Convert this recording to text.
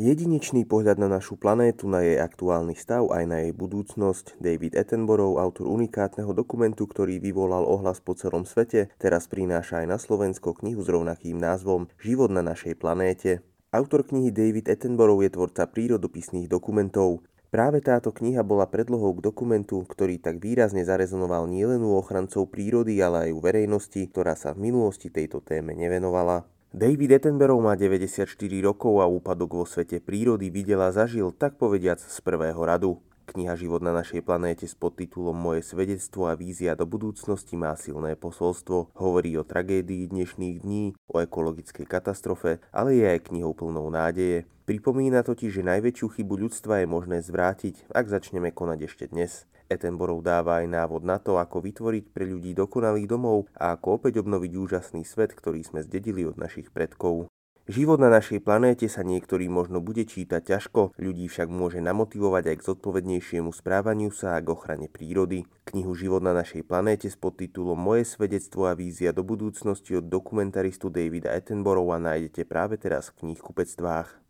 Jedinečný pohľad na našu planétu, na jej aktuálny stav aj na jej budúcnosť David Attenborough, autor unikátneho dokumentu, ktorý vyvolal ohlas po celom svete, teraz prináša aj na Slovensko knihu s rovnakým názvom Život na našej planéte. Autor knihy David Attenborough je tvorca prírodopisných dokumentov. Práve táto kniha bola predlohou k dokumentu, ktorý tak výrazne zarezonoval nielen u ochrancov prírody, ale aj u verejnosti, ktorá sa v minulosti tejto téme nevenovala. David Attenborough má 94 rokov a úpadok vo svete prírody videl a zažil, tak povediac, z prvého radu. Kniha Život na našej planéte s podtitulom Moje svedectvo a vízia do budúcnosti má silné posolstvo. Hovorí o tragédii dnešných dní, o ekologickej katastrofe, ale je aj knihou plnou nádeje. Pripomína totiž, že najväčšiu chybu ľudstva je možné zvrátiť, ak začneme konať ešte dnes. Etenborov dáva aj návod na to, ako vytvoriť pre ľudí dokonalých domov a ako opäť obnoviť úžasný svet, ktorý sme zdedili od našich predkov. Život na našej planéte sa niektorým možno bude čítať ťažko, ľudí však môže namotivovať aj k zodpovednejšiemu správaniu sa a k ochrane prírody. Knihu Život na našej planéte s podtitulom Moje svedectvo a vízia do budúcnosti od dokumentaristu Davida Attenborougha nájdete práve teraz v knihkupectvách.